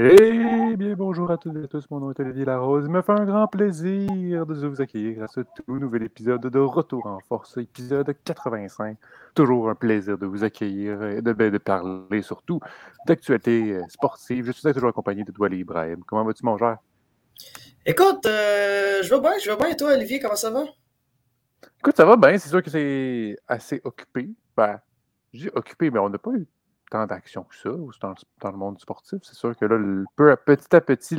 Eh bien, bonjour à toutes et à tous, mon nom est Olivier Larose. Il me fait un grand plaisir de vous accueillir à ce tout nouvel épisode de Retour en Force, épisode 85. Toujours un plaisir de vous accueillir et de, ben, de parler surtout d'actualité euh, sportive. Je suis toujours accompagné de Douali Ibrahim. Comment vas-tu, mon cher? Écoute, euh, je vais bien, je vais bien. Et toi, Olivier, comment ça va? Écoute, ça va bien. C'est sûr que c'est assez occupé. Ben, je dis occupé, mais on n'a pas eu tant d'action que ça dans, dans, le monde sportif. C'est sûr que là, peu, petit à petit,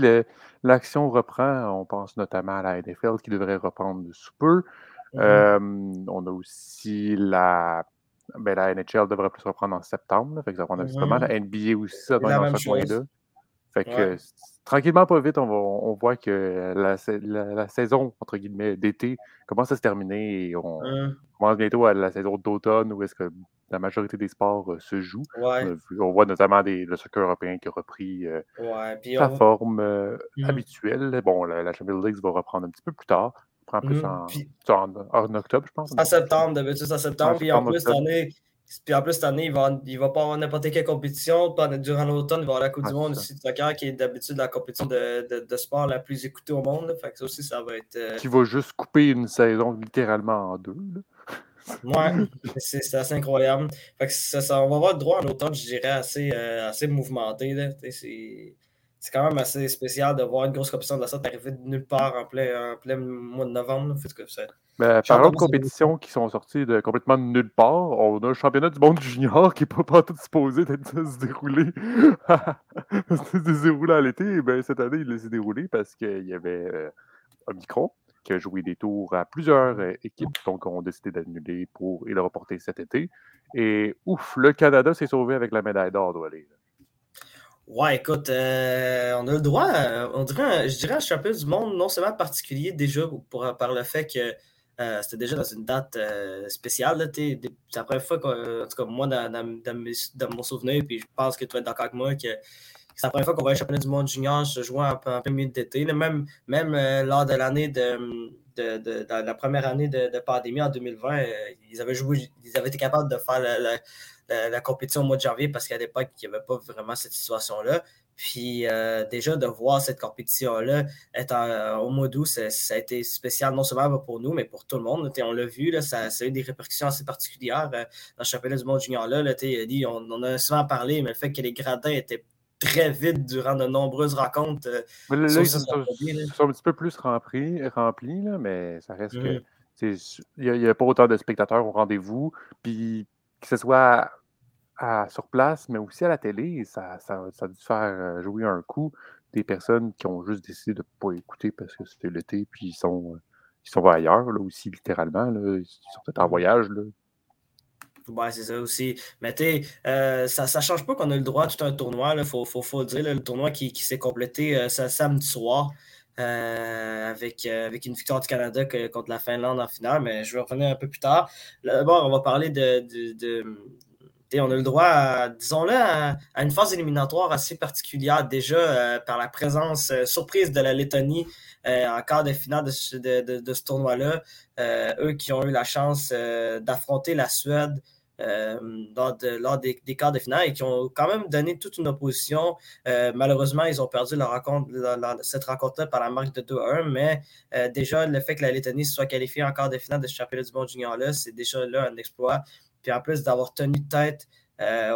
l'action reprend. On pense notamment à la NFL qui devrait reprendre sous peu. Mm-hmm. Euh, on a aussi la. Ben, la NHL devrait plus reprendre en septembre. fait que ça va mm-hmm. La NBA aussi, ça va dans ce point-là. Fait que tranquillement, pas vite, on, va, on voit que la, la, saison, entre guillemets, d'été commence à se terminer et on mm. commence bientôt à la saison d'automne où est-ce que la majorité des sports euh, se jouent. On, voit notamment des, le soccer européen qui a repris euh, sa forme euh, mmh. habituelle. Bon, la, Champions League va reprendre un petit peu plus tard. Prend plus mmh. en, en, octobre, je pense. En septembre, d'habitude, en septembre. Puis en, plus, cette année, puis en plus, cette année, il va, il va pas avoir n'importe quelle compétition. Durant l'automne, il va avoir la Coupe du Monde aussi de soccer, qui est d'habitude la compétition de, de, de, sport la plus écoutée au monde. Fait que ça aussi, ça va être. Qui va juste couper une saison littéralement en deux. Là. Ouais, c'est assez incroyable. ça, on va avoir le droit en automne, je dirais, assez, euh, assez mouvementé. C'est quand même assez spécial de voir une grosse compétition de la sorte arriver de nulle part en plein, en plein mois de novembre. Ben, parlant de compétitions qui sont sorties de complètement de nulle part, on a le championnat du monde junior qui n'est pas, tout supposé se dérouler. se dérouler à l'été. Ben, cette année, il s'est déroulé parce qu'il y avait euh, un micro qui a joué des tours à plusieurs mmh. euh, équipes, donc ont décidé d'annuler pour et le reporter cet été. Et ouf, le Canada s'est sauvé avec la médaille d'or, doit aller. Ouais, écoute, euh, on a le droit, on dirait, je dirais un championnat du monde non seulement particulier déjà pour, par le fait que euh, c'était déjà dans une date spéciale. C'est la première fois que, en tout cas, moi, dans, dans, mon souvenir, puis je pense que tu vas être d'accord avec moi, que c'est la première fois qu'on voit un championnat du monde junior se jouer en, plein milieu d'été. Même, même euh, lors de l'année de, de, la première année de, pandémie en 2020, euh, ils avaient joué, ils avaient été capables de faire la, compétition au mois de janvier parce qu'à l'époque, il n'y avait pas vraiment cette situation-là. Puis euh, déjà de voir cette compétition-là être au mois d'août, ça, a été spécial non seulement pour nous, mais pour tout le monde. on l'a vu, là, ça, a eu des répercussions assez particulières dans le championnat du monde junior. Là, on, on, a souvent parlé, mais le fait que les gradins étaient très vite durant de nombreuses rencontres. Euh, ils, sont, un petit peu plus remplis, remplis là, mais ça reste que il n'y a, pas autant de spectateurs au rendez-vous. Puis que ce soit à, sur place, mais aussi à la télé, ça, ça, ça, a dû faire euh, jouer un coup des personnes qui ont juste décidé de ne pas écouter parce que c'était l'été, puis ils sont, euh, ils sont ailleurs, là aussi, littéralement. Là. Ils sont peut-être en voyage. Là. C'est ça aussi. Mais tu euh, ça ne change pas qu'on a le droit à tout un tournoi. Il faut, faut, faut, le dire. le tournoi qui, qui s'est complété euh, samedi soir euh, avec, euh, avec une victoire du Canada contre la Finlande en finale. Mais je vais revenir un peu plus tard. D'abord, on va parler de. on a le droit, disons-le, à, une phase éliminatoire assez particulière déjà par la présence surprise de la Lettonie en quart de finale de ce tournoi-là. eux qui ont eu la chance d'affronter la Suède euh, lors, des, quarts de finale et qui ont quand même donné toute une opposition. Euh, malheureusement, ils ont perdu rencontre, cette rencontre-là par la marque de 2-1, mais euh, déjà, le fait que la Lettonie soit qualifiée en quart de finale de ce championnat du monde junior-là, c'est déjà là un exploit. Puis en plus d'avoir tenu tête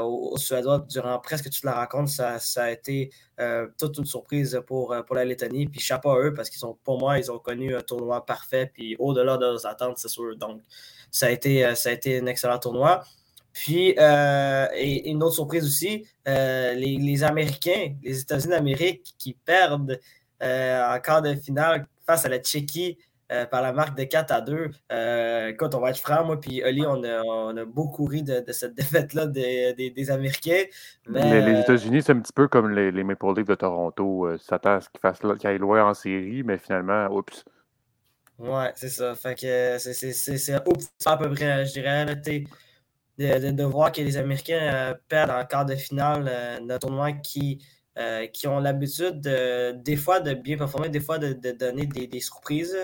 aux, Suédois durant presque toute la rencontre, ça, a été toute une surprise pour, pour la Lettonie. Puis chapeau à eux parce qu'ils sont, pour moi, ils ont connu un tournoi parfait. Puis au-delà de leurs attentes, c'est sûr. Donc, ça a été, ça a été un excellent tournoi. Puis, euh, et, une autre surprise aussi, euh, les, Américains, les États-Unis d'Amérique qui perdent en quart de finale face à la Tchéquie par la marque de 4 à 2. écoute, on va être franc, moi, puis Oli, on a, beaucoup ri de, cette défaite-là des, Américains. Mais, les États-Unis, c'est un petit peu comme les, Maple Leafs de Toronto. Ça s'attend à ce qu'ils aillent loin en série, mais finalement, oups, Ouais, c'est ça. Fait que c'est à peu près, je dirais, de, de, voir que les Américains euh, perdent en quart de finale euh, d'un tournoi qui, euh, qui ont l'habitude des fois de bien performer, des fois de, donner des, des surprises.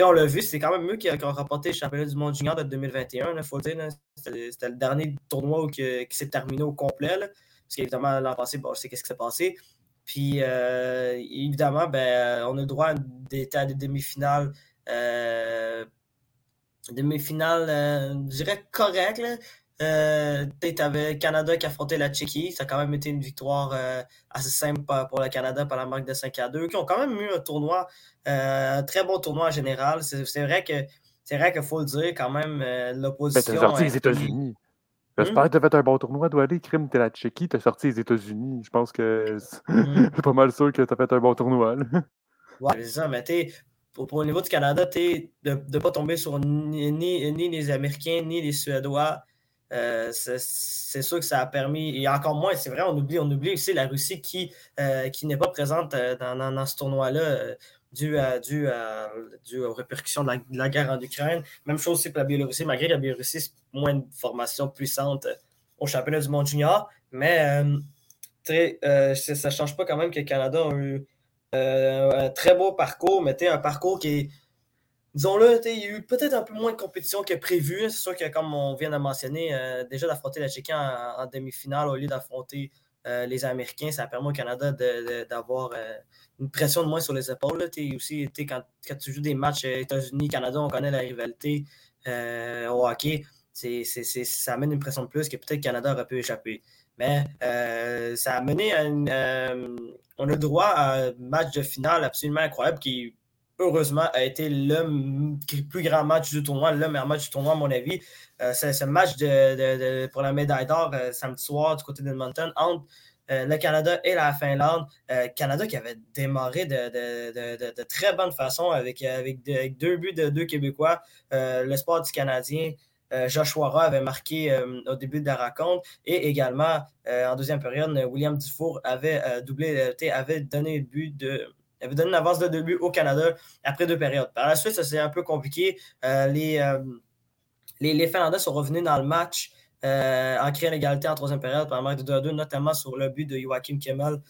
on l'a vu, c'est quand même eux qui, ont remporté le championnat du monde junior de 2021, il faut dire. C'était le dernier tournoi qui, qui s'est terminé au complet. parce qu'évidemment, l'an passé, bon, je sais qu'est-ce qui s'est passé. Puis évidemment, ben, on a le droit d'être à des demi-finales. Demi-finales, je dirais correctes. Euh, tu avais Canada qui affrontait la Tchéquie. Ça a quand même été une victoire euh, assez simple pour le Canada par la marque de 5 à 2, qui ont quand même eu un tournoi, euh, un très bon tournoi en général. C'est vrai que c'est vrai qu'il faut le dire quand même, euh, l'opposition. Ben, t'as sorti les États-Unis. J'espère que tu as fait un bon tournoi, aller Crime, t'es la Tchéquie, t'as sorti les États-Unis. Je pense que hmm. c'est pas mal sûr que tu as fait un bon tournoi. Ouais, c'est ça, mais tu pour, pour, le niveau du Canada, de ne pas tomber sur ni, ni, les Américains, ni les Suédois, euh, c'est sûr que ça a permis, et encore moins, c'est vrai, on oublie, on oublie aussi la Russie qui, euh, qui n'est pas présente euh, dans, dans, ce tournoi-là dû, à, à, aux répercussions de la, guerre en Ukraine. Même chose aussi pour la Biélorussie, malgré que la Biélorussie, c'est moins une formation puissante au championnat du monde junior. Mais ça ne change pas quand même que le Canada a eu un très beau parcours, mais un parcours qui est disons-le, il y a eu peut-être un peu moins de compétition que prévu. C'est sûr que, comme on vient de mentionner, euh, déjà d'affronter la Tchéquie en, demi-finale au lieu d'affronter euh, les Américains, ça permis au Canada d'avoir euh, une pression de moins sur les épaules. aussi, quand, tu joues des matchs États-Unis-Canada, on connaît la rivalité au hockey. ça amène une pression de plus que peut-être le Canada aurait pu échapper. Mais ça a mené à on a le droit à un match de finale absolument incroyable qui heureusement, a été le plus grand match du tournoi, le meilleur match du tournoi, à mon avis. Euh, c'est ce match de, pour la médaille d'or euh, samedi soir du côté d'Edmonton entre euh, le Canada et la Finlande. Canada qui avait démarré de, très bonne façon avec, avec, deux buts de deux Québécois. L'espoir du Canadien. Joshua avait marqué au début de la rencontre et également en deuxième période, William Dufour avait doublé, avait donné le but de, avait donné une avance de deux buts au Canada après deux périodes. Par la suite, ça s'est un peu compliqué. Euh, euh, les, les, Finlandais sont revenus dans le match euh, en créant l'égalité en troisième période par marque de 2 à 2, notamment sur le but de Joachim Kemmel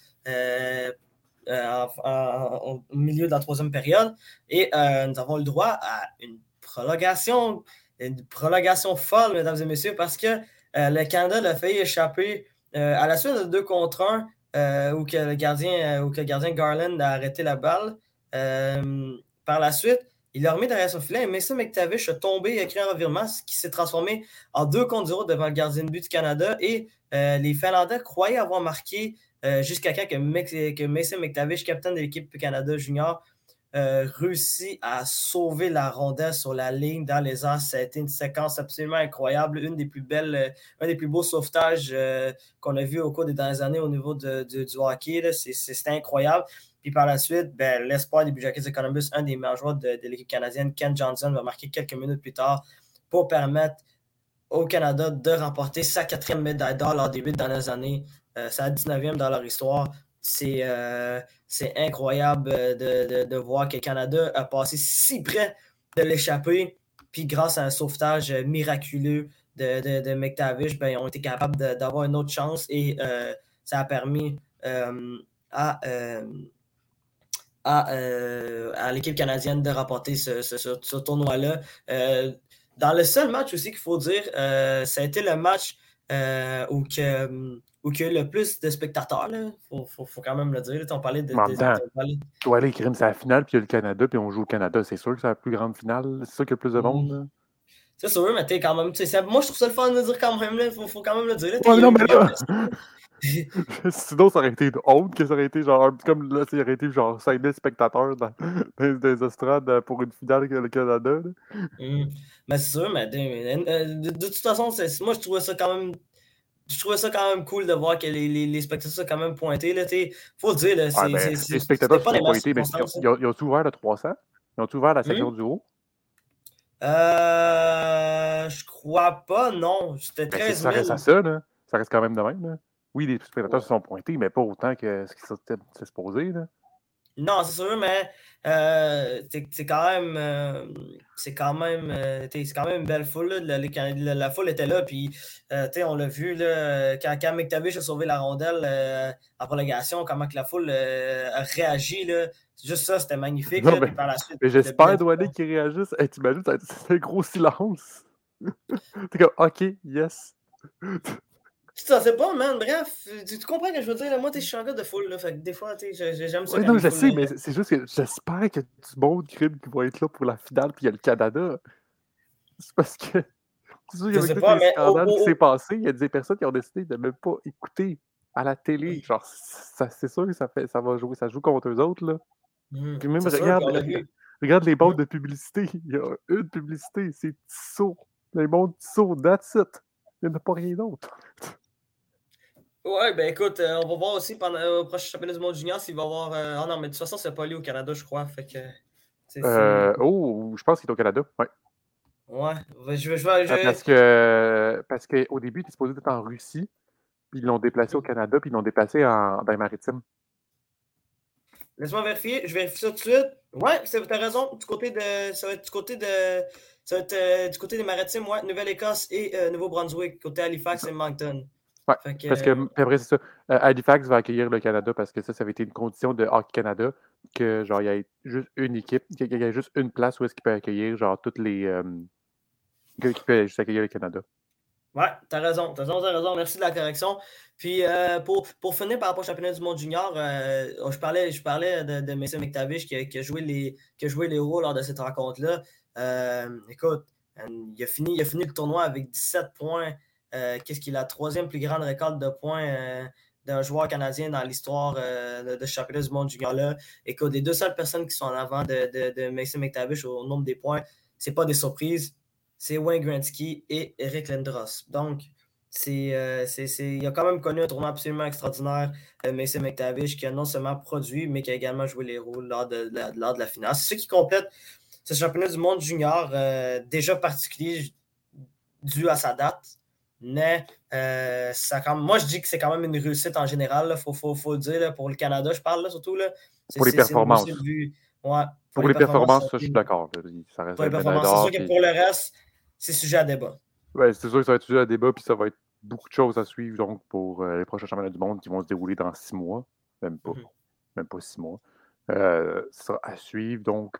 au milieu de la troisième période. Et nous avons le droit à une prolongation, une prolongation folle, mesdames et messieurs, parce que le Canada a failli échapper à la suite de 2 contre 1 euh, où, que le gardien, euh, que le gardien Garland a arrêté la balle. Euh, par la suite, il a remis derrière son filet et Mason McTavish a tombé et a créé un revirement qui s'est transformé en 2 contre 0 devant le gardien de but du Canada. Et les Finlandais croyaient avoir marqué jusqu'à quand que, que, Mason McTavish, capitaine de l'équipe Canada Junior, euh, réussi à sauver la rondelle sur la ligne dans les airs. Ça a été une séquence absolument incroyable, une des plus belles, euh, un des plus beaux sauvetages euh, qu'on a vu au cours des dernières années au niveau du hockey. C'était incroyable. Puis par la suite, ben, l'espoir des Blue Columbus, un des meilleurs joueurs de, l'équipe canadienne, Ken Johnson, va marquer quelques minutes plus tard pour permettre au Canada de remporter sa quatrième médaille d'or lors des huit dernières années. la 19e dans leur histoire. Euh, c'est incroyable de, de, voir que le Canada a passé si près de l'échapper. Puis grâce à un sauvetage miraculeux de, de, de McTavish, ben, ont été capables d'avoir une autre chance et euh, ça a permis euh, à, à, à l'équipe canadienne de remporter ce, ce, ce, tournoi-là. dans le seul match aussi qu'il faut dire, ça a été le match où que, ou qu'il y a le plus de spectateurs. Il faut, faut, faut, quand même le dire. on parlait de. Toi, les crimes, c'est la finale, puis il y a le Canada, puis on joue au Canada. C'est sûr que c'est la plus grande finale. C'est sûr qu'il y a plus de mm. monde. C'est sûr, mais t'es quand même. Moi, je trouve ça le fun de le dire quand même. Il faut, faut, quand même le dire. Ouais, non, mais là. Sinon, ça aurait été honte que ça aurait été genre. Comme là, ça aurait été genre 5000 spectateurs dans, dans, des estrades pour une finale avec le Canada. Mm. Mais c'est sûr, mais de, de, de, toute façon, moi, je trouvais ça quand même je trouvais ça quand même cool de voir que les, les, les spectateurs sont quand même pointés. Il faut le dire. Là, ben, les spectateurs sont pointés, mais ils, ont, ils ont ouvert le 300 Ils ont ouvert la section hmm? du haut euh, Je crois pas, non. C'était 13 000. Ça reste à ça, là. Ça reste quand même de même. Là. Oui, les spectateurs sont pointés, mais pas autant que ce qui s'est supposé. Là. Non, c'est sûr, mais euh, c'est quand même euh, c'est quand même euh, c'est quand même une belle foule. Là. La, la, foule était là, puis on l'a vu là, quand, quand McTavish a sauvé la rondelle en prolongation, comment que la foule a réagi. Là. Juste ça, c'était magnifique. Non, mais, par la suite, j'espère, Douane, qu'ils réagissent. Hey, T'imagines, c'est un gros silence. T'es comme OK, yes. Ça, c'est pas, man. Bref, tu, comprends ce que je veux dire? Moi, je suis un gars de foule. Là, fait que des fois, j'aime ça. non, je sais, mais c'est juste que j'espère que du monde crime qui va être là pour la finale, puis il y a le Canada. C'est parce que. C'est sûr, il y a pas, scandales qui s'est passé. Il y a des personnes qui ont décidé de ne même pas écouter à la télé. Genre, c'est sûr que ça, fait, ça va jouer, ça joue contre eux autres. Là. Mmh, puis même, regarde, regarde les bandes mmh. de publicité. Il y a une publicité, c'est Tissot. Les mondes Tissot, that's it. Il n'y en a pas rien d'autre. Ouais, ben écoute, euh, on va voir aussi pendant le prochain championnat du monde junior s'il va y avoir. Euh, ah non, mais de toute façon, c'est pas lié au Canada, je crois. Fait que. Euh, oh, je pense qu'il est au Canada, ouais. Ouais, je vais. Je vais, je... Parce que parce qu'au début, il était supposé être en Russie, puis ils l'ont déplacé au. Canada, puis ils l'ont déplacé en, dans les maritimes. Laisse-moi vérifier, je vérifie ça tout de suite. Ouais, t'as raison. Du côté de. Ça va être du côté de. Ça va être du côté des maritimes, ouais. Nouvelle-Écosse et Nouveau-Brunswick, côté Halifax et Moncton. Oui, parce que, euh, après, c'est ça. Euh, Halifax va accueillir le Canada parce que ça, ça avait été une condition de Hockey Canada que, genre, il y ait juste une équipe, qu'il y ait juste une place où est-ce qu'il peut accueillir, genre, toutes les. Euh, qui peut juste accueillir le Canada. Ouais, t'as raison, t'as raison, t'as raison. Merci de la correction. Puis pour, pour finir par rapport au championnat du monde junior, je parlais, je parlais de, de Mason McTavish qui a, qui a, joué les, qui a joué les rôles lors de cette rencontre-là. écoute, il a, fini, il a fini le tournoi avec 17 points. Euh, qu'est-ce qui est la troisième plus grande récolte de points euh, d'un joueur canadien dans l'histoire euh, de, ce championnat du monde junior-là. Écoute, les deux seules personnes qui sont en avant de, de, Mason McTavish au nombre des points, ce n'est pas des surprises. C'est Wayne Gretzky et Eric Lindros. Donc, c'est, il a quand même connu un tournoi absolument extraordinaire, Mason McTavish, qui a non seulement produit, mais qui a également joué les rôles lors de, lors de la finale. C'est ce qui complète ce championnat du monde junior déjà particulier dû à sa date. Mais euh, ça, quand, moi, je dis que c'est quand même une réussite en général. Il faut, faut, faut, le dire, pour le Canada, je parle surtout. Là. Pour les performances. Ouais, pour, les, performances, ça, je suis d'accord. pour les performances. C'est sûr que pour le reste, c'est sujet à débat. Ouais, c'est sûr que ça va être sujet à débat, puis ça va être beaucoup de choses à suivre donc, pour euh, les prochains championnats du monde qui vont se dérouler dans six mois. Même pas. Mhm. Même pas six mois. Euh, ça sera à suivre. Donc,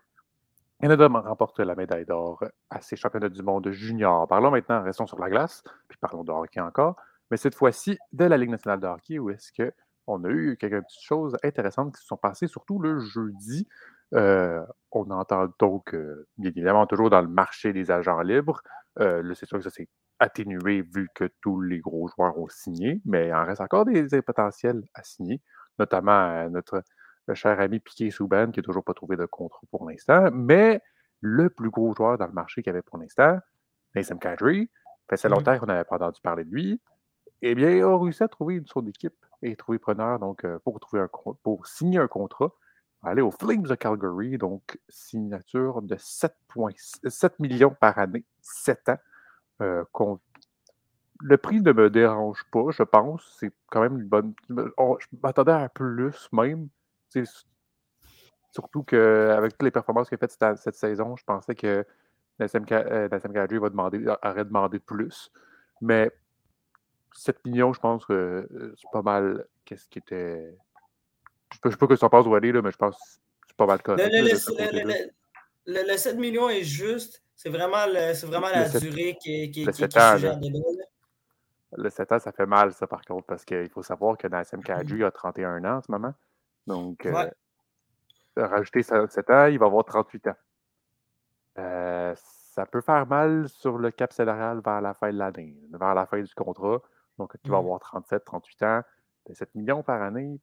Canada remporte la médaille d'or à ces championnats du monde junior. Parlons maintenant, restons sur la glace, puis parlons de hockey encore, mais cette fois-ci de la Ligue nationale de hockey, où est-ce qu'on a eu quelques petites choses intéressantes qui se sont passées, surtout le jeudi. Euh, on entend donc, euh, bien évidemment, toujours dans le marché des agents libres. Euh, c'est sûr que ça s'est atténué vu que tous les gros joueurs ont signé, mais il en reste encore des, des potentiels à signer, notamment notre le cher ami Piquet Souban, qui n'a toujours pas trouvé de contrat pour l'instant. Mais le plus gros joueur dans le marché qu'il y avait pour l'instant, Nathan Kadri, fait longtemps qu'on n'avait pas entendu parler de lui, eh bien, il a réussi à trouver une son équipe et trouver preneur donc, euh, pour, trouver un, pour signer un contrat. Aller aux Flames de Calgary, donc signature de 7, 7 millions par année, 7 ans. Euh, le prix ne me dérange pas, je pense. C'est quand même une bonne. je m'attendais à plus même. Surtout qu'avec toutes les performances qu'il a faites cette, saison, je pensais que Nassim euh, Kadri va demander, aurait demandé plus. Mais 7 millions, je pense que euh, c'est pas mal. Qu'est-ce qui était. Je ne sais pas que ça passe où aller, là, mais je pense que c'est pas mal correct. Le, le, 7 millions est juste. C'est vraiment, vraiment la durée qui, qui, qui, qui ans, Le 7 ans, ça fait mal, ça, par contre, parce qu'il faut savoir que Nassim Kadri a 31 ans en ce moment. Donc, euh, rajouter 7 ans, il va avoir 38 ans. Euh, ça peut faire mal sur le cap salarial vers la fin de l'année, vers la fin du contrat. Donc, il va mmh. avoir 37, 38 ans, 7 ben, millions par année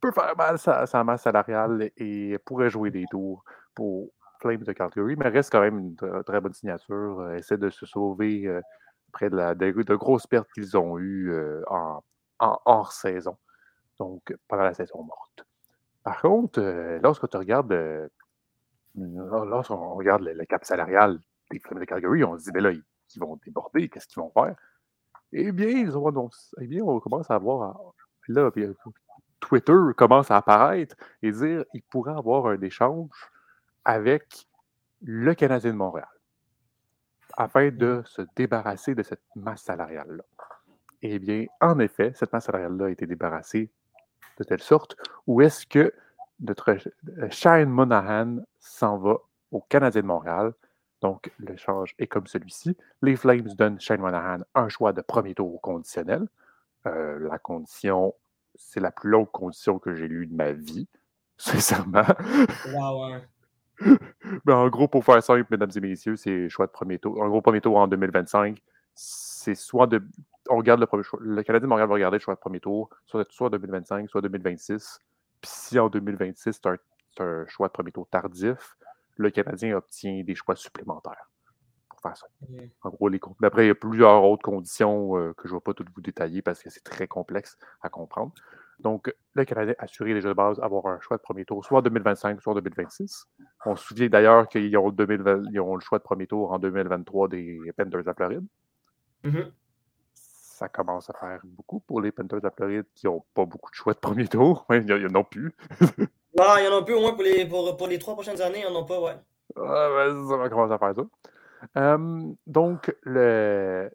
peut faire mal sa, sa masse salariale et pourrait jouer des tours pour Flames de Calgary, mais reste quand même une très bonne signature. Euh, essaie de se sauver après de, la, de, grosses pertes qu'ils ont eues en, en hors saison donc pendant la saison morte. Par contre, euh, lorsque tu regardes, euh, lorsqu'on regarde le, cap salarial des Flames de Calgary, on se dit, ben là, ils, vont déborder, qu'est-ce qu'ils vont faire? Eh bien, ils ont eh bien, on commence à voir, là, euh, Twitter commence à apparaître et dire qu'ils pourraient avoir un échange avec le Canadien de Montréal afin de se débarrasser de cette masse salariale-là. Eh bien, en effet, cette masse salariale-là a été débarrassée de telle sorte où est-ce que notre Shane Monahan s'en va au Canadien de Montréal? Donc, l'échange est comme celui-ci. Les Flames donnent Shane Monahan un choix de premier tour conditionnel. Euh, la condition, c'est la plus longue condition que j'ai lue de ma vie, sincèrement. Wow, Mais en gros, pour faire simple, mesdames et messieurs, c'est choix de premier tour. En gros, premier tour en 2025, c'est soit de. On regarde le premier choix. Le Canadien Montréal va regarder le choix de premier tour, soit, soit 2025, soit 2026. Puis si en 2026, c'est un, un, choix de premier tour tardif, le Canadien obtient des choix supplémentaires. Pour faire ça. En gros, les, après, il y a plusieurs autres conditions euh, que je ne vais pas toutes vous détailler parce que c'est très complexe à comprendre. Donc, le Canadien a assuré déjà de base avoir un choix de premier tour, soit en 2025, soit en 2026. On se souvient d'ailleurs qu'ils ont, ont, le choix de premier tour en 2023 des Panthers de Floride. Mm -hmm. Ça commence à faire beaucoup pour les Panthers de Floride qui n'ont pas beaucoup de choix de premier tour. Il n'y en a plus. non, il y en a plus au moins pour les, pour, pour les trois prochaines années, ils n'en ont pas, ouais. Ah, ben, ça va commencer à faire ça. Donc, le,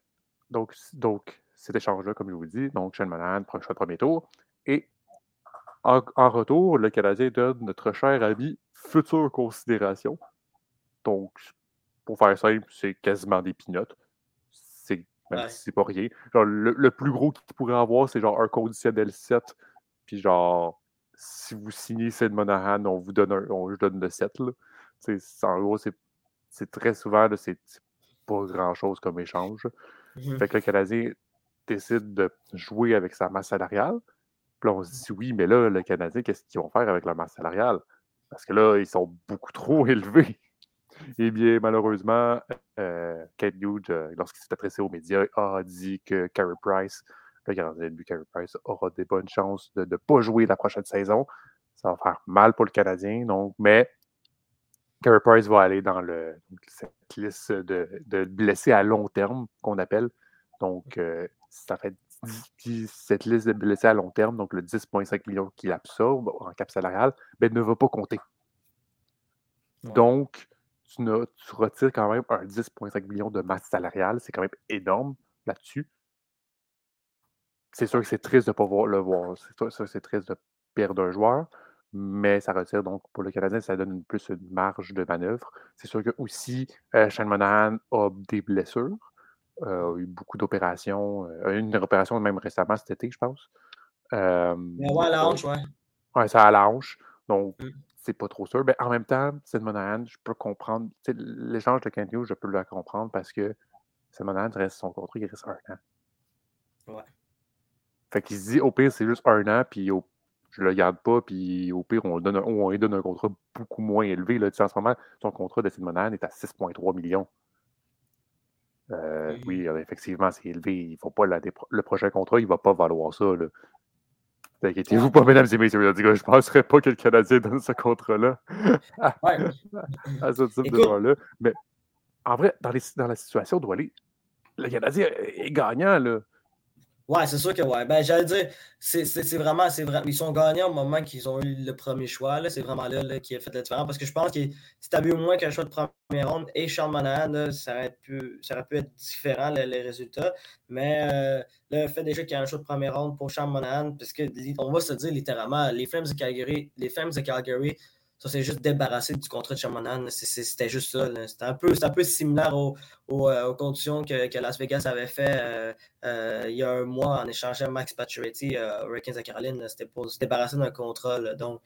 donc, donc, cet échange-là, comme je vous dis, donc Shane Monahan prend le choix de premier tour. Et en, en, retour, le Canadien donne notre cher ami future considération. Donc, pour faire simple, c'est quasiment des pinottes. C'est ouais. si pas rien. Genre, le, le plus gros qu'il pourrait avoir, c'est genre un conditionnel 7. Puis genre, si vous signez Sid Monahan, on vous donne un, on donne le 7. Là. en gros, c'est très souvent, c'est pas grand-chose comme échange. Mm -hmm. Fait que le Canadien décide de jouer avec sa masse salariale. Puis là, on se dit oui, mais là, le Canadien, qu'est-ce qu'ils vont faire avec leur masse salariale? Parce que là, ils sont beaucoup trop élevés. Eh bien, malheureusement, euh, Kate Hughes, euh, lorsqu'il s'est adressé aux médias, a dit que Carey Price, le gardien de but Carey Price, aura des bonnes chances de ne pas jouer la prochaine saison. Ça va faire mal pour le Canadien, donc, mais Carey Price va aller dans le, cette liste de, de blessés à long terme qu'on appelle. Donc, euh, ça fait cette liste de blessés à long terme, donc le 10,5 millions qu'il absorbe en cap salarial, ben, ne va pas compter. Ouais. Donc, tu, ne, tu, retires quand même un 10,5 millions de masse salariale. C'est quand même énorme là-dessus. C'est sûr que c'est triste de ne pas voir, le voir. C'est sûr que c'est triste de perdre un joueur, mais ça retire donc pour le Canadien, ça donne une, plus une marge de manœuvre. C'est sûr que aussi, euh, Shane Monahan a des blessures. Euh, a eu beaucoup d'opérations. Euh, une opération même récemment cet été, je pense. Euh, mais ouais, à la hanche, ouais. Ouais, ça à la hanche. Donc, mm. C'est pas trop sûr. Mais en même temps, Sid Monahan, je peux comprendre. L'échange de Kent Hughes, je peux le comprendre parce que Sid Monahan reste son contrat, il reste un an. Ouais. Fait qu'il se dit, au pire, c'est juste un an, puis au, je le garde pas, puis au pire, on, donne un, on lui donne un contrat beaucoup moins élevé. Là. Tu sais, en ce moment, son contrat de Sid Monahan est à 6,3 millions. Euh, oui, effectivement, c'est élevé. Il faut pas la, le prochain contrat, il ne va pas valoir ça. Inquiétez-vous pas, mesdames et messieurs. Je ne penserais pas que le Canadien donne ce contrat-là ouais. à ce type Écoute, de joueur-là. Mais en vrai, dans, les, dans la situation d'où aller, le Canadien est gagnant. Là. Ouais, c'est sûr que ouais. Ben, j'allais dire, c'est vraiment. Ils sont gagnants au moment qu'ils ont eu le premier choix. C'est vraiment là, là qui a fait la différence. Parce que je pense que si tu avais eu moins qu'un choix de première ronde et Charles Monahan, ça, aurait pu, ça aurait pu être différent les, résultats. Mais euh, le fait déjà qu'il y a un choix de première ronde pour Charles parce que on va se dire littéralement, les Flames de Calgary, les Flames de Calgary ça s'est juste débarrassé du contrat de Shamanan. C'était juste ça. C'était un peu, un peu similaire aux, aux, conditions que, Las Vegas avait fait euh, euh, il y a un mois en échangeant Max Pacioretty euh, aux Hurricanes de Caroline. C'était pour se débarrasser d'un contrat. Donc,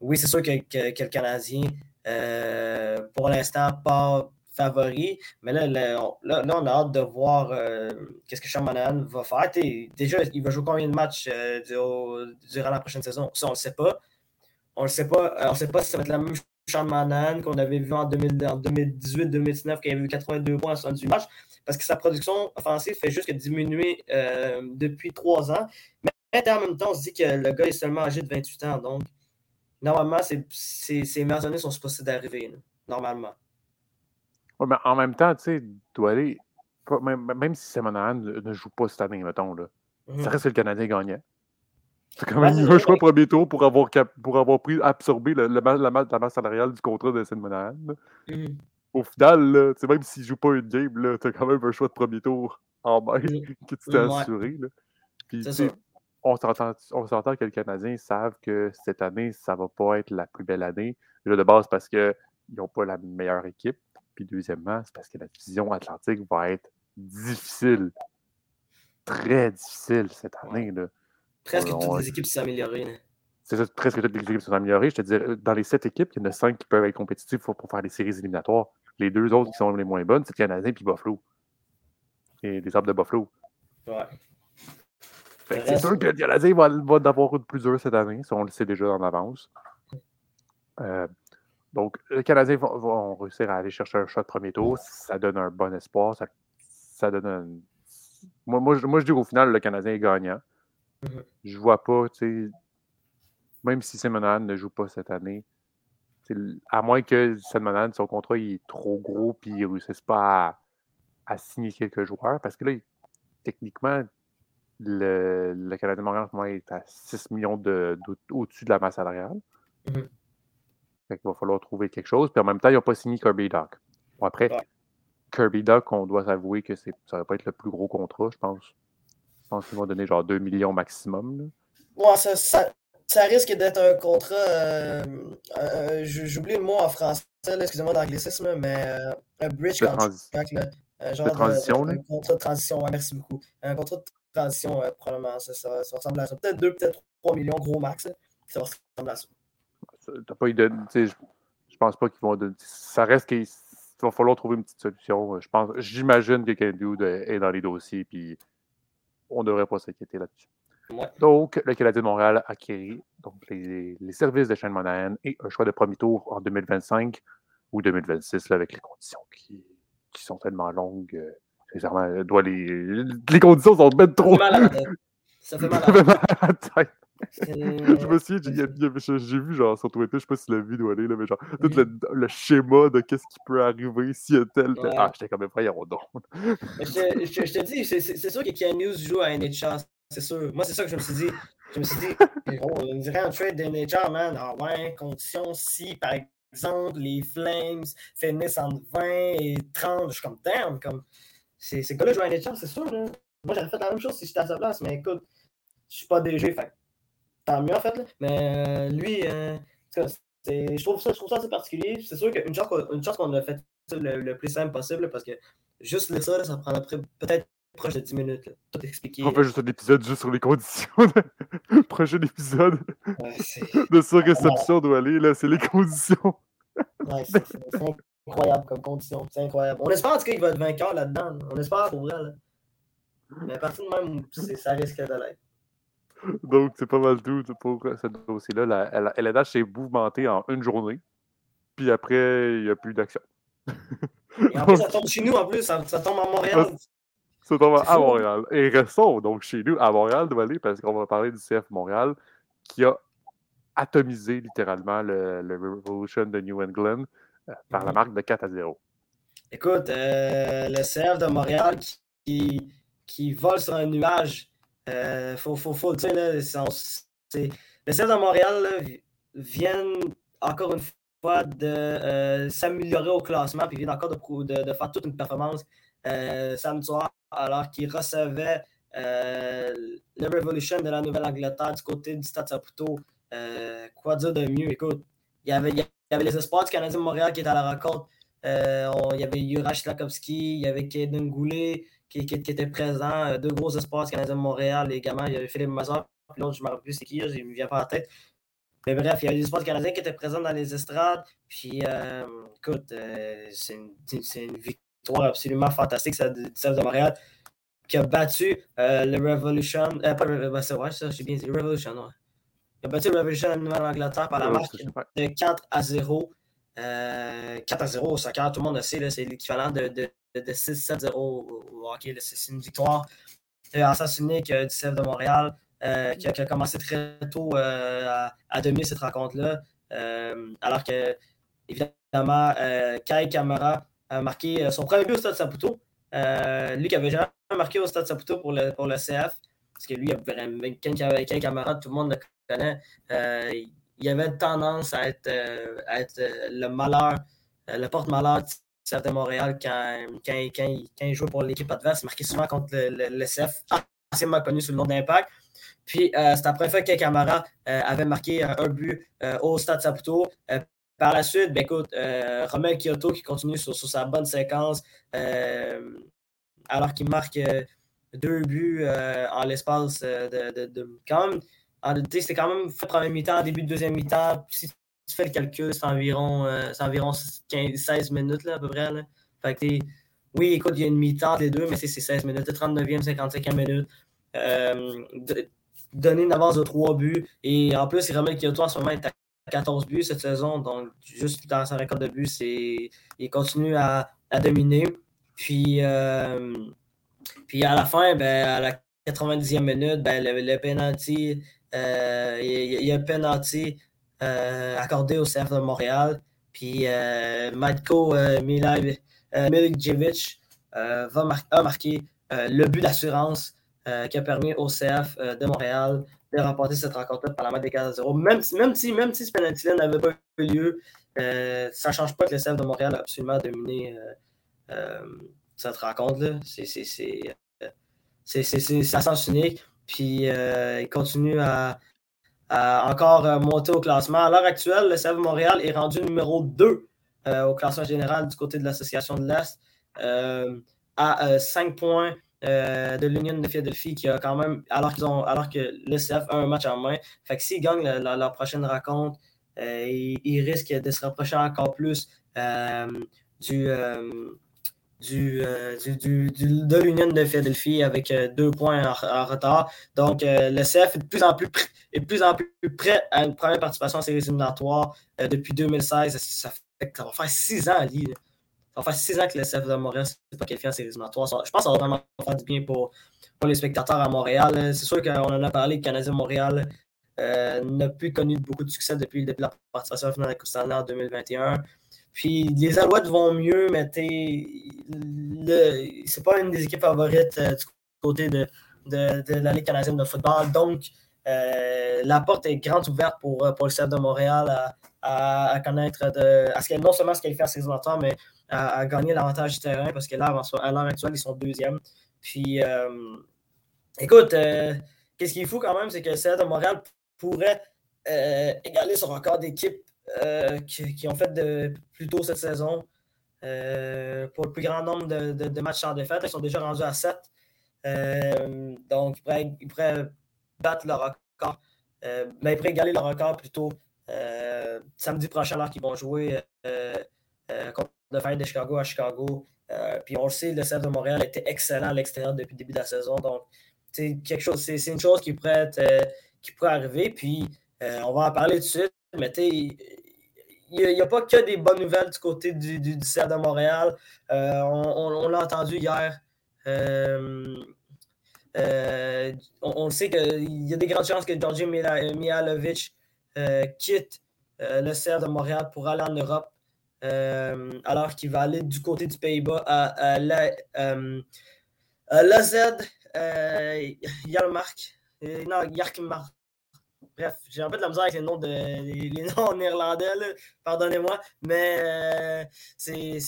oui, c'est sûr que, que, le Canadien, euh, pour l'instant, pas favori. Mais là, là, on, a hâte de voir euh, qu'est-ce que Shamanan va faire. Déjà, il va jouer combien de matchs euh, durant la prochaine saison? Ça, on ne le sait pas. On ne sait pas. On sait pas si ça va être la même Sean Manan qu'on avait vu en, en 2018-2019, qui avait eu 82 points en 78 matchs, parce que sa production offensive fait juste que diminuer euh, depuis trois ans. Mais en même temps, on se dit que le gars est seulement âgé de 28 ans. Donc, normalement, ces meilleures années sont supposées d'arriver. Normalement. Ouais, mais en même temps, tu sais, doit aller. Même, même si Simonahan ne joue pas cette année, mettons, là, mm -hmm. ça reste que le Canadien gagnant. C'est quand même ouais, un choix premier tour pour avoir, pour avoir pris, absorbé le, le, la, la, masse salariale du contrat de Sid Monahan. Mm. Au final, là, même s'il ne joue pas une game, tu as quand même un choix de premier tour en main mm. que tu t'es assuré. Là. Puis, on s'entend que les Canadiens savent que cette année, ça ne va pas être la plus belle année. Déjà de base parce qu'ils n'ont pas la meilleure équipe. Puis deuxièmement, c'est parce que la division atlantique va être difficile. très difficile cette année. Là. Presque toutes les équipes sont améliorées. C'est ça, presque toutes les équipes sont améliorées. Je te dirais, dans les sept équipes, il y en a cinq qui peuvent être compétitives pour, faire des séries éliminatoires. Les deux autres qui sont les moins bonnes, c'est le Canadien et Buffalo. Et des arbres de Buffalo. Ouais. C'est sûr que le Canadien va, va en avoir une plus dure cette année, ça on le sait déjà en avance. Euh, donc, le Canadien va, réussir à aller chercher un shot de premier tour. Ça donne un bon espoir. Ça, donne un... moi, moi, je, dis qu'au final, le Canadien est gagnant. Mm-hmm. Je vois pas, tu sais, même si Simonan ne joue pas cette année, à moins que Simonan, son contrat il est trop gros puis il ne réussisse pas à, signer quelques joueurs, parce que là, techniquement, le, le Canadien Montréal est à 6 millions de, au-dessus de la masse salariale. Mm-hmm. il va falloir trouver quelque chose. Puis en même temps, ils n'ont pas signé Kirby Doc. Bon, après, Kirby Doc, on doit s'avouer que ça ne va pas être le plus gros contrat, je pense. Je pense qu'ils vont donner genre 2 millions maximum. Là? ça, ça risque d'être un contrat. Euh, euh, j'oublie le mot en français, excusez-moi d'anglicisme, mais euh, un bridge contract. un genre de transition. un contrat de transition, merci beaucoup. Un contrat de transition, probablement. Ça, ça, ressemble à ça. Peut-être 2, peut-être 3 millions, gros max. ça ressemble à ça. T'as pas eu de. Je pense pas qu'ils vont. Ça reste qu'il va falloir trouver une petite solution. Je pense, j'imagine que Candy est dans les dossiers, puis on ne devrait pas s'inquiéter là-dessus. Donc, le Canadien de Montréal a acquis donc, les, services de Shane Monahan et un choix de premier tour en 2025 ou 2026 avec les conditions qui, sont tellement longues. Euh, euh, doit les, les conditions sont même trop. Ça fait mal à la tête. je me souviens, j'ai vu genre sur Twitter, je sais pas si la vie doit aller, là, mais genre tout le, schéma de qu'est-ce qui peut arriver a tel. tel... Ah, j'étais quand même pas, donc. je, je, je, te dis, c'est sûr que Ken News joue à NHL c'est sûr. Moi, c'est ça que je me suis dit. Je me suis dit, on dirait un trade de man. Ah ouais, condition si, par exemple, les Flames finissent entre 20 et 30. Je suis comme, damn, comme. C'est gars-là joue à NHL, c'est sûr. Là. Moi, j'aurais fait la même chose si j'étais à sa place, mais écoute, je suis pas DG, fait tant mieux en fait. Là. Mais euh, lui, euh, je, trouve ça, je trouve ça assez particulier. C'est sûr qu'une chance qu'on a fait le, le, plus simple possible, parce que juste le ça, ça prendrait peut-être proche de 10 minutes. Là. Tout expliqué. On fait juste un épisode juste sur les conditions. Prochain épisode de sur réception doit aller, là, c'est les conditions. ouais, c'est incroyable comme condition. C'est incroyable. On espère en tout cas qu'il va être vainqueur là-dedans. On espère pour vrai. Là. Mais à partir de même, ça risque de l'être. Donc, c'est pas mal tout pour ce dossier-là. La, la LNH s'est mouvementée en une journée. Puis après, il n'y a plus d'action. Et en plus, ça tombe chez nous, en plus, ça, ça tombe à Montréal. Ça tombe à Montréal. Et restons donc chez nous à Montréal de aller parce qu'on va parler du CF Montréal qui a atomisé littéralement le, Revolution de New England euh, par la mhm. marque de 4 à 0. Écoute, euh, le CF de Montréal qui, qui vole sur un nuage, euh, faut, faut, faut, le dire, là, le de Montréal vient encore une fois de s'améliorer au classement, puis vient encore de, faire toute une performance samedi soir alors qu'il recevait euh, le Revolution de la Nouvelle-Angleterre du côté du Stade Saputo. Euh, quoi dire de mieux? Écoute, il y avait, y avait les espoirs du Canadien de Montréal qui étaient à la rencontre. Euh, il y avait Juraj Slakowski, il y avait Kaden Goulet qui, qui, qui, était présent. deux gros espoirs du Canadien de Montréal. également, il y avait Philippe Mazar, puis l'autre, je ne me rappelle plus c'est qui, je ne me viens pas à la tête. Mais bref, il y avait des espoirs canadiens qui étaient présents dans les estrades. Puis, écoute, c'est une, une, victoire absolument fantastique, celle de, de Montréal, qui a battu euh, le Revolution. Euh, pas le ben, c'est ouais, ça, j'ai bien dit, le Revolution, ouais. Il a battu le Revolution de Nouvelle-Angleterre par la marque de 4 à 0. 4 euh, à 0 au soccer, tout le monde le sait, c'est l'équivalent de, de, de 6-7-0 au hockey. C'est une victoire en sens unique du CF de Montréal. qui, a, commencé très tôt à, à, dominer cette rencontre-là. alors que, évidemment, Kai Kamara a marqué euh, son premier but au Stade Saputo. Euh, lui qui avait jamais marqué au Stade Saputo pour le, pour le CF, parce que lui, il avait vraiment, quelques camarades, tout le monde le connaît. Euh, avait tendance à être, à être le malheur, le porte-malheur de Montréal quand, quand, il jouait pour l'équipe adverse. Il souvent contre le, le, anciennement connu sous le nom d'Impact. Puis, c'est après fait que Camara avait marqué un but au Stade Saputo. Par la suite, ben écoute, euh, Romel Kyoto qui continue sur, sa bonne séquence, euh, alors qu'il marque, euh, deux buts en l'espace de, de, c'était quand même fait premier mi-temps, début de deuxième mi-temps. Si tu fais le calcul, c'est environ, environ 16 minutes là, à peu près. Là. Oui, écoute, il y a une mi-temps des deux, mais c'est 16 minutes, 39e, 55e minute. Euh, donner une avance de 3 buts. Et en plus, il remet Kyoto en ce moment est à 14 buts cette saison. Donc, juste dans sa record de buts, il continue à, dominer. Puis, euh, puis à la fin, ben, à la 90e minute, ben, le, penalty, euh, il, y a un penalty accordé au CF de Montréal. Puis Matko euh, Milicevic euh, va a marqué euh, le but d'assurance qui a permis au CF de Montréal de remporter cette rencontre par la main des 4 0. Même si, même si, même si ce penalty n'avait pas eu lieu, ça ne change pas que le CF de Montréal a absolument dominé cette rencontre-là. C'est à sens unique. Puis il continue à, encore monter au classement. À l'heure actuelle, le CF Montréal est rendu numéro 2 euh, au classement général du côté de l'Association de l'Est euh, à 5 euh, points de l'Union de Philadelphie qui a quand même, alors qu'ils ont alors que l'ECF a un match en main. Fait que s'ils gagnent leur prochaine rencontre, ils, risquent de se rapprocher encore plus du, du, de l'Union de Philadelphie avec deux points en, retard. Donc, le CF est de plus en plus, est de plus, en plus prêt à une première participation en séries éliminatoires depuis 2016. Ça va faire six ans, Ali. Ça va faire six ans que le CF de Montréal n'est pas qualifié en séries éliminatoires. Je pense que ça va vraiment faire du bien pour, pour les spectateurs à Montréal. C'est sûr qu'on en a parlé, le Canadien Montréal euh, n'a plus connu beaucoup de succès depuis, depuis la participation finale de la Coupe en 2021. Puis les Alouettes vont mieux, mais c'est pas une des équipes favorites euh, du côté de, de, la Ligue canadienne de football. Donc, euh, la porte est grande ouverte pour, pour le CF de Montréal à, à, connaître, de, à ce non seulement ce qu'il fait à ses éliminatoires, mais à, gagner l'avantage du terrain parce que là, à l'heure actuelle, ils sont deuxième. Puis, euh, écoute, euh, qu'est-ce qu'il faut quand même, c'est que le de Montréal pourrait euh, égaler son record d'équipes qui, ont fait de, plus tôt cette saison. pour le plus grand nombre de, matchs sans défaite, ils sont déjà rendus à 7. donc, ils pourraient, battre leur record, mais ils pourraient égaler leur record plutôt euh, samedi prochain, alors qu'ils vont jouer euh, euh, contre le Fire de Chicago à Chicago. puis on le sait, le CF de Montréal était excellent à l'extérieur depuis le début de la saison. Donc, c'est quelque chose, c'est une chose qui pourrait, qui pourrait arriver. Puis on va en parler tout de suite. Mais il n'y a, pas que des bonnes nouvelles du côté du, du, CF de Montréal. on, l'a entendu hier. on, sait qu'il y a des grandes chances que Georgi Mihalovic euh, quitte euh, le CR de Montréal pour aller en Europe, euh, alors qu'il va aller du côté du Pays-Bas à, la, l'AZ Yarmark. non, Yarmark. Bref, j'ai un peu de la misère avec les noms, de, les, noms néerlandais, pardonnez-moi, mais c'est,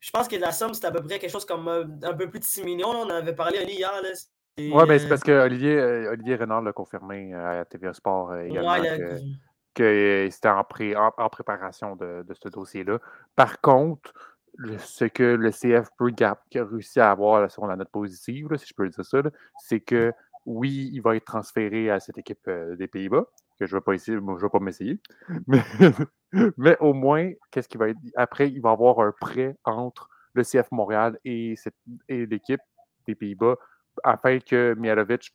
je pense que la somme, c'est à peu près quelque chose comme un, peu plus de 6 millions. On en avait parlé hier. Oui, mais c'est euh, parce que Olivier, euh, Olivier Renard l'a confirmé euh, à TVA Sport également que, c'était en, en, préparation de, ce dossier-là. Par contre, ce que le CF Gap qui a réussi à avoir sur la note positive, si je peux dire ça, c'est que oui, il va être transféré à cette équipe des Pays-Bas, que je ne vais pas essayer, je vais pas m'essayer. Mais, au moins, qu'est-ce qui va être. Après, il va y avoir un prêt entre le CF Montréal et, et l'équipe des Pays-Bas afin que Mialovic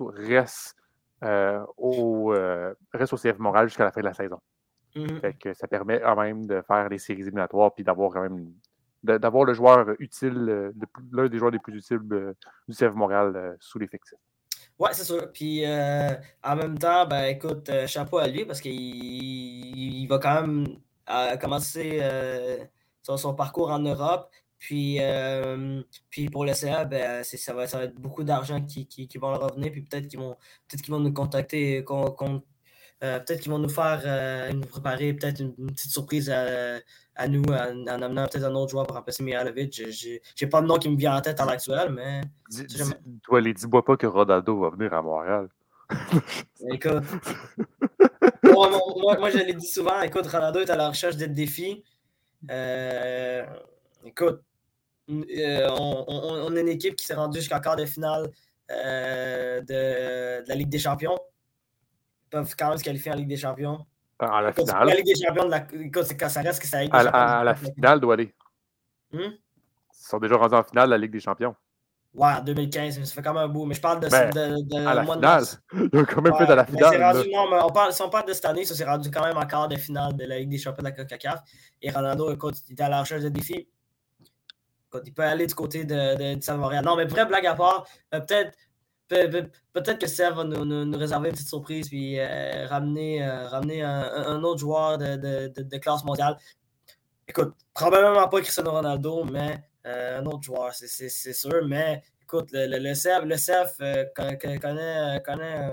reste, euh, au, euh, reste au CF Montréal jusqu'à la fin de la saison. Mm-hmm. ça permet quand même de faire les séries éliminatoires puis d'avoir quand même d'avoir le joueur utile, l'un des joueurs les plus utiles du CF Montréal sous l'effectif. Oui, c'est sûr. Puis en même temps, ben écoute, chapeau à lui parce qu'il il va quand même commencer son, parcours en Europe. Puis, euh, puis pour le CA, ben, ça, va, ça va être beaucoup d'argent qui, qui, vont revenir. Puis peut-être qu'ils vont, peut vont nous contacter, euh, peut-être qu'ils vont nous faire euh, nous préparer peut-être une, petite surprise à, à nous en, amenant peut-être un autre joueur pour remplacer Mihalovic. Je n'ai pas de nom qui me vient en tête à l'actuel, mais. Dis, toi, les dis-moi pas que Ronaldo va venir à Montréal. écoute. moi, moi, moi, je l'ai dit souvent, écoute, Ronaldo est à la recherche de défis. écoute, euh, on, est une équipe qui s'est rendue jusqu'en quart de finale euh, de, la Ligue des Champions. Ils peuvent quand même se qualifier en Ligue des Champions. À la finale. La Ligue des Champions, de la... quand ça reste que ça à, à, la finale doit aller. Hmm? Ils sont déjà rendus en finale de la Ligue des Champions. Ouais, en 2015, ça fait quand même un bout. Mais je parle de, ben, de, de, à la finale. Ils ont quand même fait à la finale. Rendu, non, mais on parle, si on parle de cette année, ça s'est rendu quand même en quart de finale de la Ligue des Champions de la CONCACAF. Et Ronaldo, écoute, il était à la recherche de défis. Écoute, il peut aller du côté de, de, de Montréal. Non, mais vrai, blague à part, euh, peut-être peut-être que ça va nous, nous, réserver une petite surprise puis euh, ramener, euh, ramener un, autre joueur de, de, de, classe mondiale. Écoute, probablement pas Cristiano Ronaldo, mais euh, un autre joueur, c'est sûr. Mais écoute, le, le, le connaît, connaît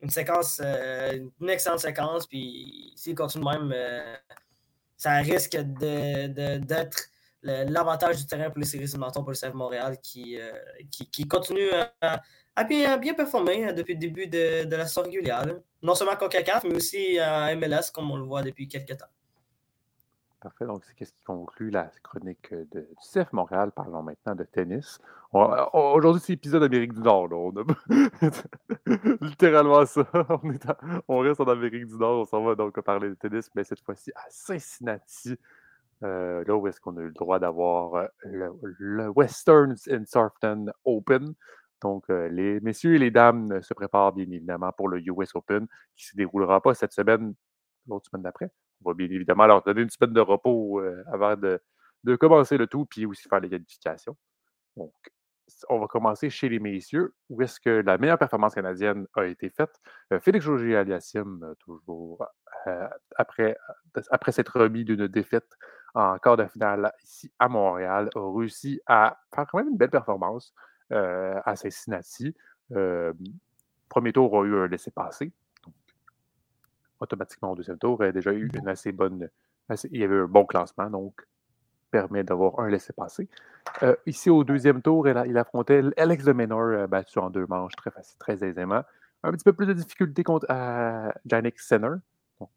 une séquence, une excellente séquence, puis s'il continue même, ça risque d'être l'avantage du terrain pour les séries éliminatoires pour le CF Montréal qui, euh, qui, qui, continue à, bien, bien, performer hein, depuis le début de, de la saison régulière. Non seulement à CONCACAF, mais aussi à MLS, comme on le voit depuis quelques temps. Parfait. Donc, c'est ce qui conclut la chronique de, du CF Montréal? Parlons maintenant de tennis. Aujourd'hui, c'est l'épisode d'Amérique du Nord. On a littéralement ça. On, est on, reste en Amérique du Nord. On s'en va donc parler de tennis, mais cette fois-ci à Cincinnati. Euh, là où est-ce qu'on a eu le droit d'avoir euh, le, Western Surfton Open. Donc, euh, les messieurs et les dames se préparent bien évidemment pour le US Open qui ne se déroulera pas cette semaine, l'autre semaine d'après. On va bien évidemment leur donner une semaine de repos avant de, de, commencer le tout, puis aussi faire les qualifications. Donc, on va commencer chez les messieurs, où est-ce que la meilleure performance canadienne a été faite? Félix Jogier Aliassime, toujours après, après s'être remis d'une défaite en quart de finale ici à Montréal, a réussi à faire quand même une belle performance euh, à Cincinnati. Euh, premier tour a eu un laissé-passer. Automatiquement, au deuxième tour, il a déjà eu une assez bonne. il y avait un bon classement, donc permet d'avoir un laissé-passer. Euh, ici, au deuxième tour, il, affrontait Alex de Menor, battu en deux manches très facile, très aisément. Un petit peu plus de difficulté contre Janik Senner, donc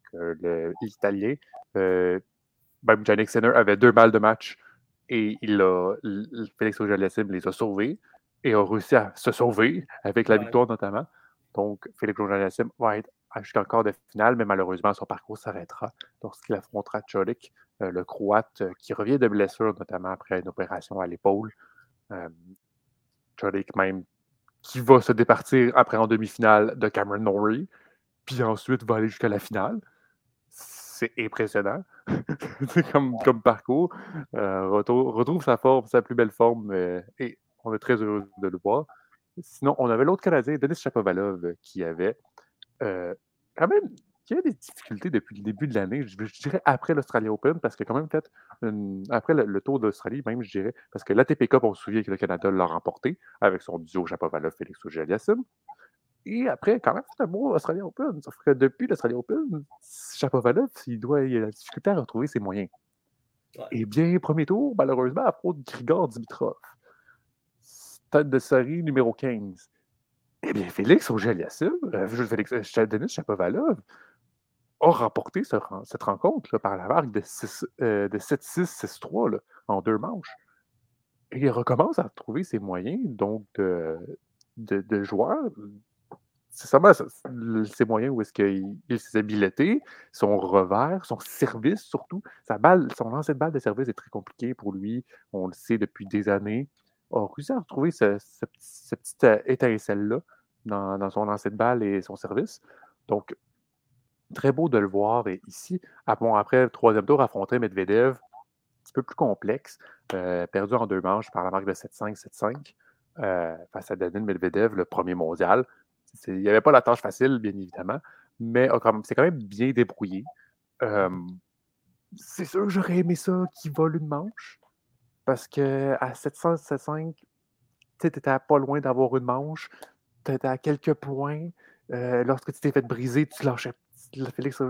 l'Italien. Même Jannik Sinner avait deux balles de match et il a, Félix auger les a sauvés et a réussi à se sauver avec la victoire notamment. Donc, Félix auger va être jusqu'en quart de finale, mais malheureusement, son parcours s'arrêtera lorsqu'il affrontera Cholik, euh, le Croate, euh, qui revient de blessure, notamment après une opération à l'épaule. Euh, Cholik même, qui va se départir après en demi-finale de Cameron Norrie, puis ensuite va aller jusqu'à la finale c'est impressionnant comme, comme parcours. Euh, retrouve, sa forme, sa plus belle forme, euh, et on est très heureux de le voir. Sinon, on avait l'autre Canadien, Denis Chapovalov, qui avait euh, quand même qui des difficultés depuis le début de l'année, je, dirais après l'Australia Open, parce a quand même fait, après le, tour d'Australie, même, je dirais, parce que l'ATP Cup, on se souvient que le Canada l'a remporté avec son duo Chapovalov-Félix auger et après, quand même, c'est un beau Australian Open. Sauf que depuis l'Australian Open, Chapovalov, il, doit, il a la difficulté à retrouver ses moyens. Et bien, premier tour, malheureusement, à propos de Grigor Dimitrov. Tête de série numéro 15. Eh bien, Félix Auger-Aliassime, euh, Félix euh, Denis Chapovalov, a remporté cette rencontre par la marque de, 7-6, 6-3 euh, en deux manches. Et il recommence à trouver ses moyens donc de, de, de joueurs ça, ses moyens où est-ce qu'il s'est habiletés, son revers, son service surtout. Sa balle, son lancer de balle de service est très compliqué pour lui. On le sait depuis des années. Il a réussi à retrouver ce, cette petite euh, étincelle-là dans, son lancer de balle et son service. Donc, très beau de le voir. Ici, ah, après le troisième tour, affronter Medvedev, un petit peu plus complexe, euh, perdu en deux manches par la marque de 7-5, 7-5. Euh, face à Daniel Medvedev, le premier mondial. Il n'y avait pas la tâche facile, bien évidemment, mais c'est quand même bien débrouillé. c'est sûr que j'aurais aimé ça qui vole une manche, parce qu'à 705, tu étais pas loin d'avoir une manche, tu étais à quelques points. Lorsque tu t'es fait briser, tu lâchais. Félix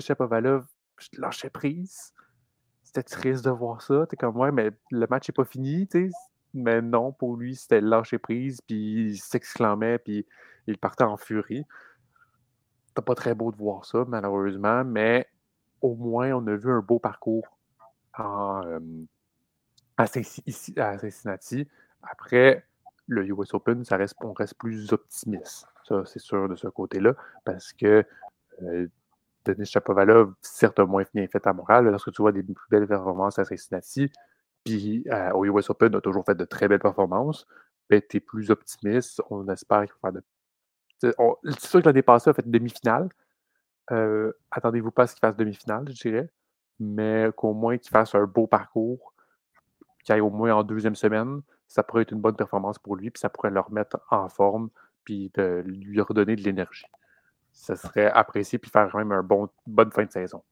Chapovalov, lâchais prise. C'était triste de voir ça. Tu es comme, ouais, mais le match n'est pas fini. Mais non, pour lui, c'était lâcher prise, puis il s'exclamait, puis il partait en furie. C'est pas très beau de voir ça, malheureusement, mais au moins, on a vu un beau parcours en, à, Cincinnati. Après, le US Open, ça reste, on reste plus optimiste. Ça, c'est sûr de ce côté-là, parce que euh, Denis Chapovalov, certes, a moins bien fait à Montréal. Lorsque tu vois des plus belles performances à Cincinnati, puis euh, au US Open, a toujours fait de très belles performances, ben, tu es plus optimiste. On espère qu'il va faire de. C'est sûr que l'année passée, a fait demi-finale. Euh, attendez-vous pas à ce qu'il fasse demi-finale, je dirais, mais qu'au moins qu'il fasse un beau parcours, qu'il aille au moins en deuxième semaine. Ça pourrait être une bonne performance pour lui, puis ça pourrait le remettre en forme, puis de lui redonner de l'énergie ça serait apprécié puis faire quand même une bon, bonne fin de saison.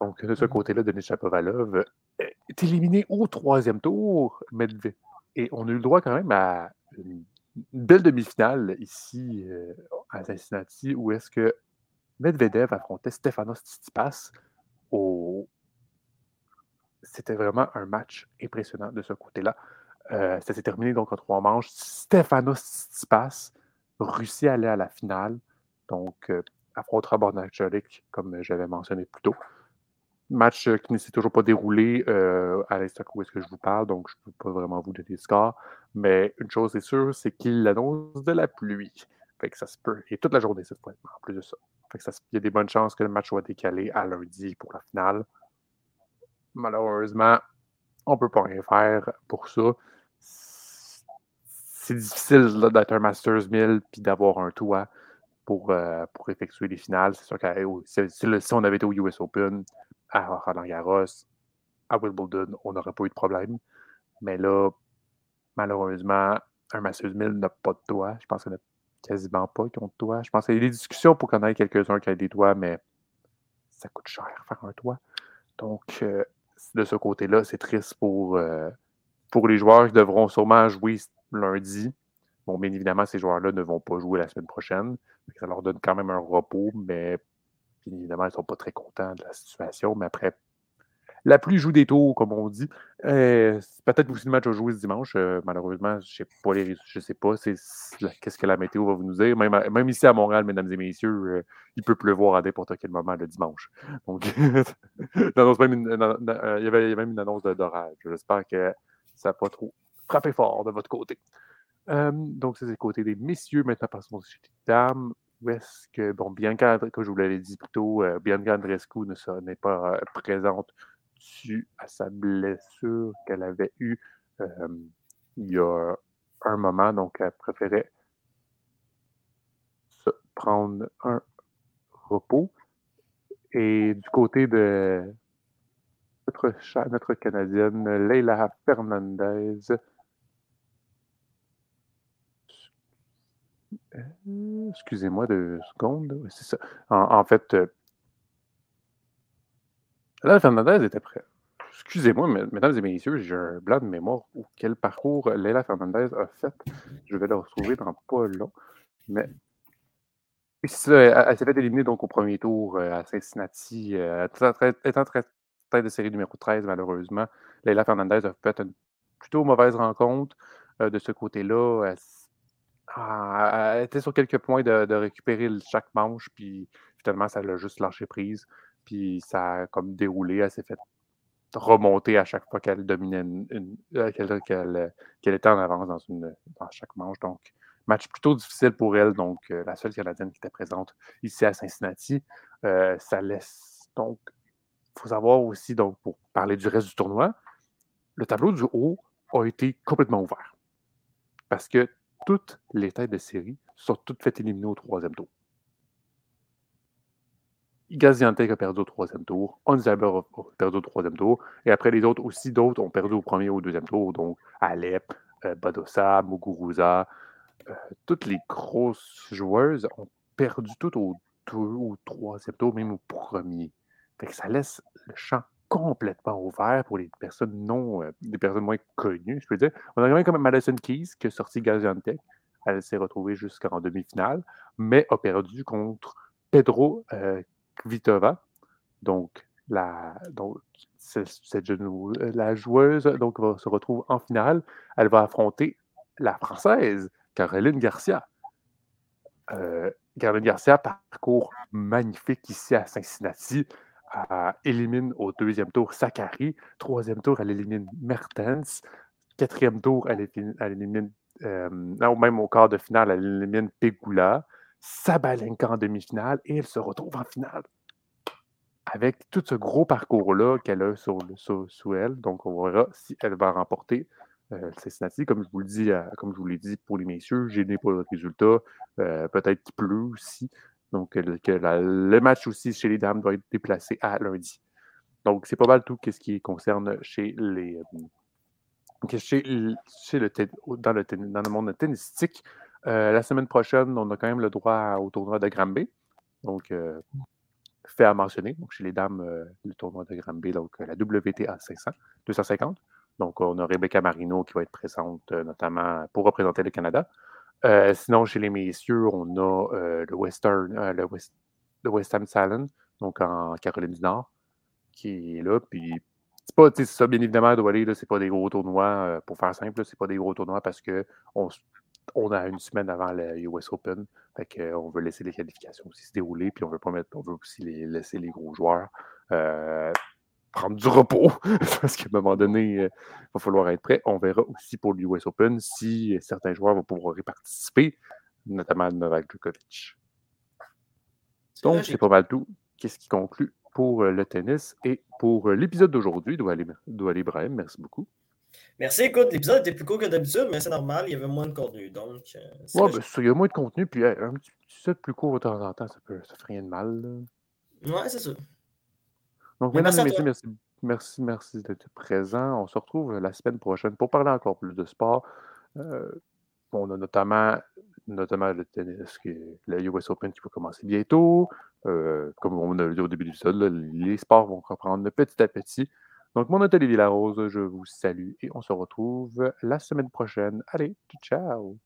Donc, de ce mmh côté-là, Denis Chapovalov est éliminé au troisième tour, Medvedev. Et on a eu le droit quand même à une belle demi-finale ici euh, à Cincinnati où est-ce que Medvedev affrontait Stefanos Tsitsipas au... C'était vraiment un match impressionnant de ce côté-là. Euh, ça s'est terminé donc en trois manches. Stefanos Tsitsipas Russie allait à la finale. Donc, euh, affrontera Bornachalik, comme j'avais mentionné plus tôt. Match qui ne s'est toujours pas déroulé euh, à l'instant où est-ce que je vous parle, donc je ne peux pas vraiment vous donner le score. Mais une chose est sûre, c'est qu'il annonce de la pluie. Fait que ça se peut. Et toute la journée, fois, en plus de ça. Fait que ça il y a des bonnes chances que le match soit décalé à lundi pour la finale. Malheureusement, on ne peut pas rien faire pour ça c'est difficile d'être un Masters 1000 puis d'avoir un toit pour, euh, pour effectuer les finales. C'est sûr que si, on avait été au US Open, à Roland Garros, à Wimbledon, on n'aurait pas eu de problème. Mais là, malheureusement, un Masters 1000 n'a pas de toit. Je pense qu'il n'y en a quasiment pas qui ont de toit. Je pense qu'il y a des discussions pour qu'on ait quelques-uns qui aient des toits, mais ça coûte cher faire un toit. Donc, euh, de ce côté-là, c'est triste pour, euh, pour les joueurs qui devront sûrement jouer lundi. Bon, bien évidemment, ces joueurs-là ne vont pas jouer la semaine prochaine. Ça leur donne quand même un repos, mais bien évidemment, ils ne sont pas très contents de la situation. Mais après, la pluie joue des tours, comme on dit. Euh, peut-être aussi le match à jouer ce dimanche. Euh, malheureusement, je ne sais pas, je sais pas qu'est-ce que la météo va vous nous dire? Même, ici à Montréal, mesdames et messieurs, euh, il peut pleuvoir à n'importe quel moment le dimanche. Donc, il, y avait, même une annonce d'orage. J'espère que ça n'a pas trop frappé fort de votre côté. Donc, c'est le côté des messieurs. Maintenant, passons chez les dames. Où est-ce que, bon, Bianca, comme je vous l'avais dit plus tôt, euh, Bianca Andrescu n'est pas euh, présente due à sa blessure qu'elle avait eue il y a un moment. Donc, elle préférait se prendre un repos. Et du côté de notre, notre Canadienne, Leila Fernandez, Euh, excusez-moi deux secondes. Ça. En, fait, euh, Fernandez était prêt. Excusez-moi, mesdames et messieurs, j'ai un blanc de mémoire. quel parcours Leila Fernandez a fait. Je vais le retrouver dans pas long. Mais elle, s'est fait éliminer donc, au premier tour euh, à Cincinnati, étant très tête de série numéro 13, malheureusement. Leila Fernandez a fait une plutôt mauvaise rencontre de ce côté-là. Elle était sur quelques points de, récupérer chaque manche, puis finalement, ça l'a juste lâché prise. Puis ça a comme déroulé, elle s'est fait remonter à chaque fois qu'elle dominait une, euh, qu'elle, était en avance dans, chaque manche. Donc, match plutôt difficile pour elle. Donc, euh, la seule Canadienne qui était présente ici à Cincinnati. Euh, ça laisse. Donc, il faut savoir aussi, donc, pour parler du reste du tournoi, le tableau du haut a été complètement ouvert. Parce que toutes les têtes de série sont toutes faites éliminer au troisième tour. Gaziantep a perdu au troisième tour, Onzaber a perdu au troisième tour, et après les autres aussi, d'autres ont perdu au premier ou au deuxième tour, donc Alep, euh, Badosa, Muguruza, euh, toutes les grosses joueuses ont perdu toutes au deux ou troisième tour, même au premier. Fait que ça laisse le champ complètement ouvert pour les personnes non, euh, des personnes moins connues, je peux dire. On a quand même comme Madison Keys qui a sorti Gaziantep. Elle s'est retrouvée jusqu'en demi-finale, mais a perdu contre Pedro euh, Kvitova. Donc, la, donc cette, euh, la joueuse donc, va, se retrouve en finale. Elle va affronter la Française, Caroline Garcia. Caroline Garcia, parcours magnifique ici à Cincinnati. Élimine au deuxième tour Sakari. Troisième tour, elle élimine Mertens. Quatrième tour, elle, élimine, euh, même au quart de finale, elle élimine Pegula. Sabalenka en demi-finale et elle se retrouve en finale. Avec tout ce gros parcours-là qu'elle a sous elle. Donc, on verra si elle va remporter euh, Cincinnati. Comme je vous le dis, euh, comme je vous l'ai dit pour les messieurs, j'ai n'ai pas le résultat. Euh, peut-être qu'il pleut aussi. Donc, que le match aussi chez les dames doit être déplacé à lundi. Donc, c'est pas mal tout ce qui concerne chez les. Chez, chez le, dans, le, dans le monde tennistique. la semaine prochaine, on a quand même le droit au tournoi de Granby. Donc, fait à mentionner. Donc, chez les dames, le tournoi de Granby, donc la WTA 500, 250. Donc, on a Rebecca Marino qui va être présente, notamment pour représenter le Canada. Euh, sinon, chez les messieurs, on a euh, le Western, euh, le, West, le Ham Salon, donc en Caroline du Nord, qui est là. Puis, c'est pas, ça, bien évidemment, doit aller, c'est pas des gros tournois, pour faire simple, c'est pas des gros tournois parce qu'on on a une semaine avant le US Open. Fait qu'on veut laisser les qualifications aussi se dérouler, puis on veut pas mettre, on veut aussi les, laisser les gros joueurs prendre du repos, parce qu'à un moment donné, il va falloir être prêt. On verra aussi pour l'US Open si certains joueurs vont pouvoir y participer, notamment Novak Djokovic. Donc, c'est pas mal tout. Qu'est-ce qui conclut pour le tennis et pour l'épisode d'aujourd'hui, Doual Ibrahim? Merci beaucoup. Merci. Écoute, l'épisode était plus court que d'habitude, mais c'est normal, il y avait moins de contenu. Donc, euh, ouais, ben, il y a moins de contenu, puis un petit peu plus court de temps en temps, ça, peut, ça fait rien de mal. Ouais, c'est ça. Donc, mesdames et messieurs, merci, merci, merci d'être présents. On se retrouve la semaine prochaine pour parler encore plus de sport. Euh, on a notamment, notamment le tennis, le US Open qui va commencer bientôt. Euh, comme on a dit au début du l'épisode, les sports vont reprendre petit à petit. Donc, mon nom est Olivier Larose, je vous salue et on se retrouve la semaine prochaine. Allez, ciao!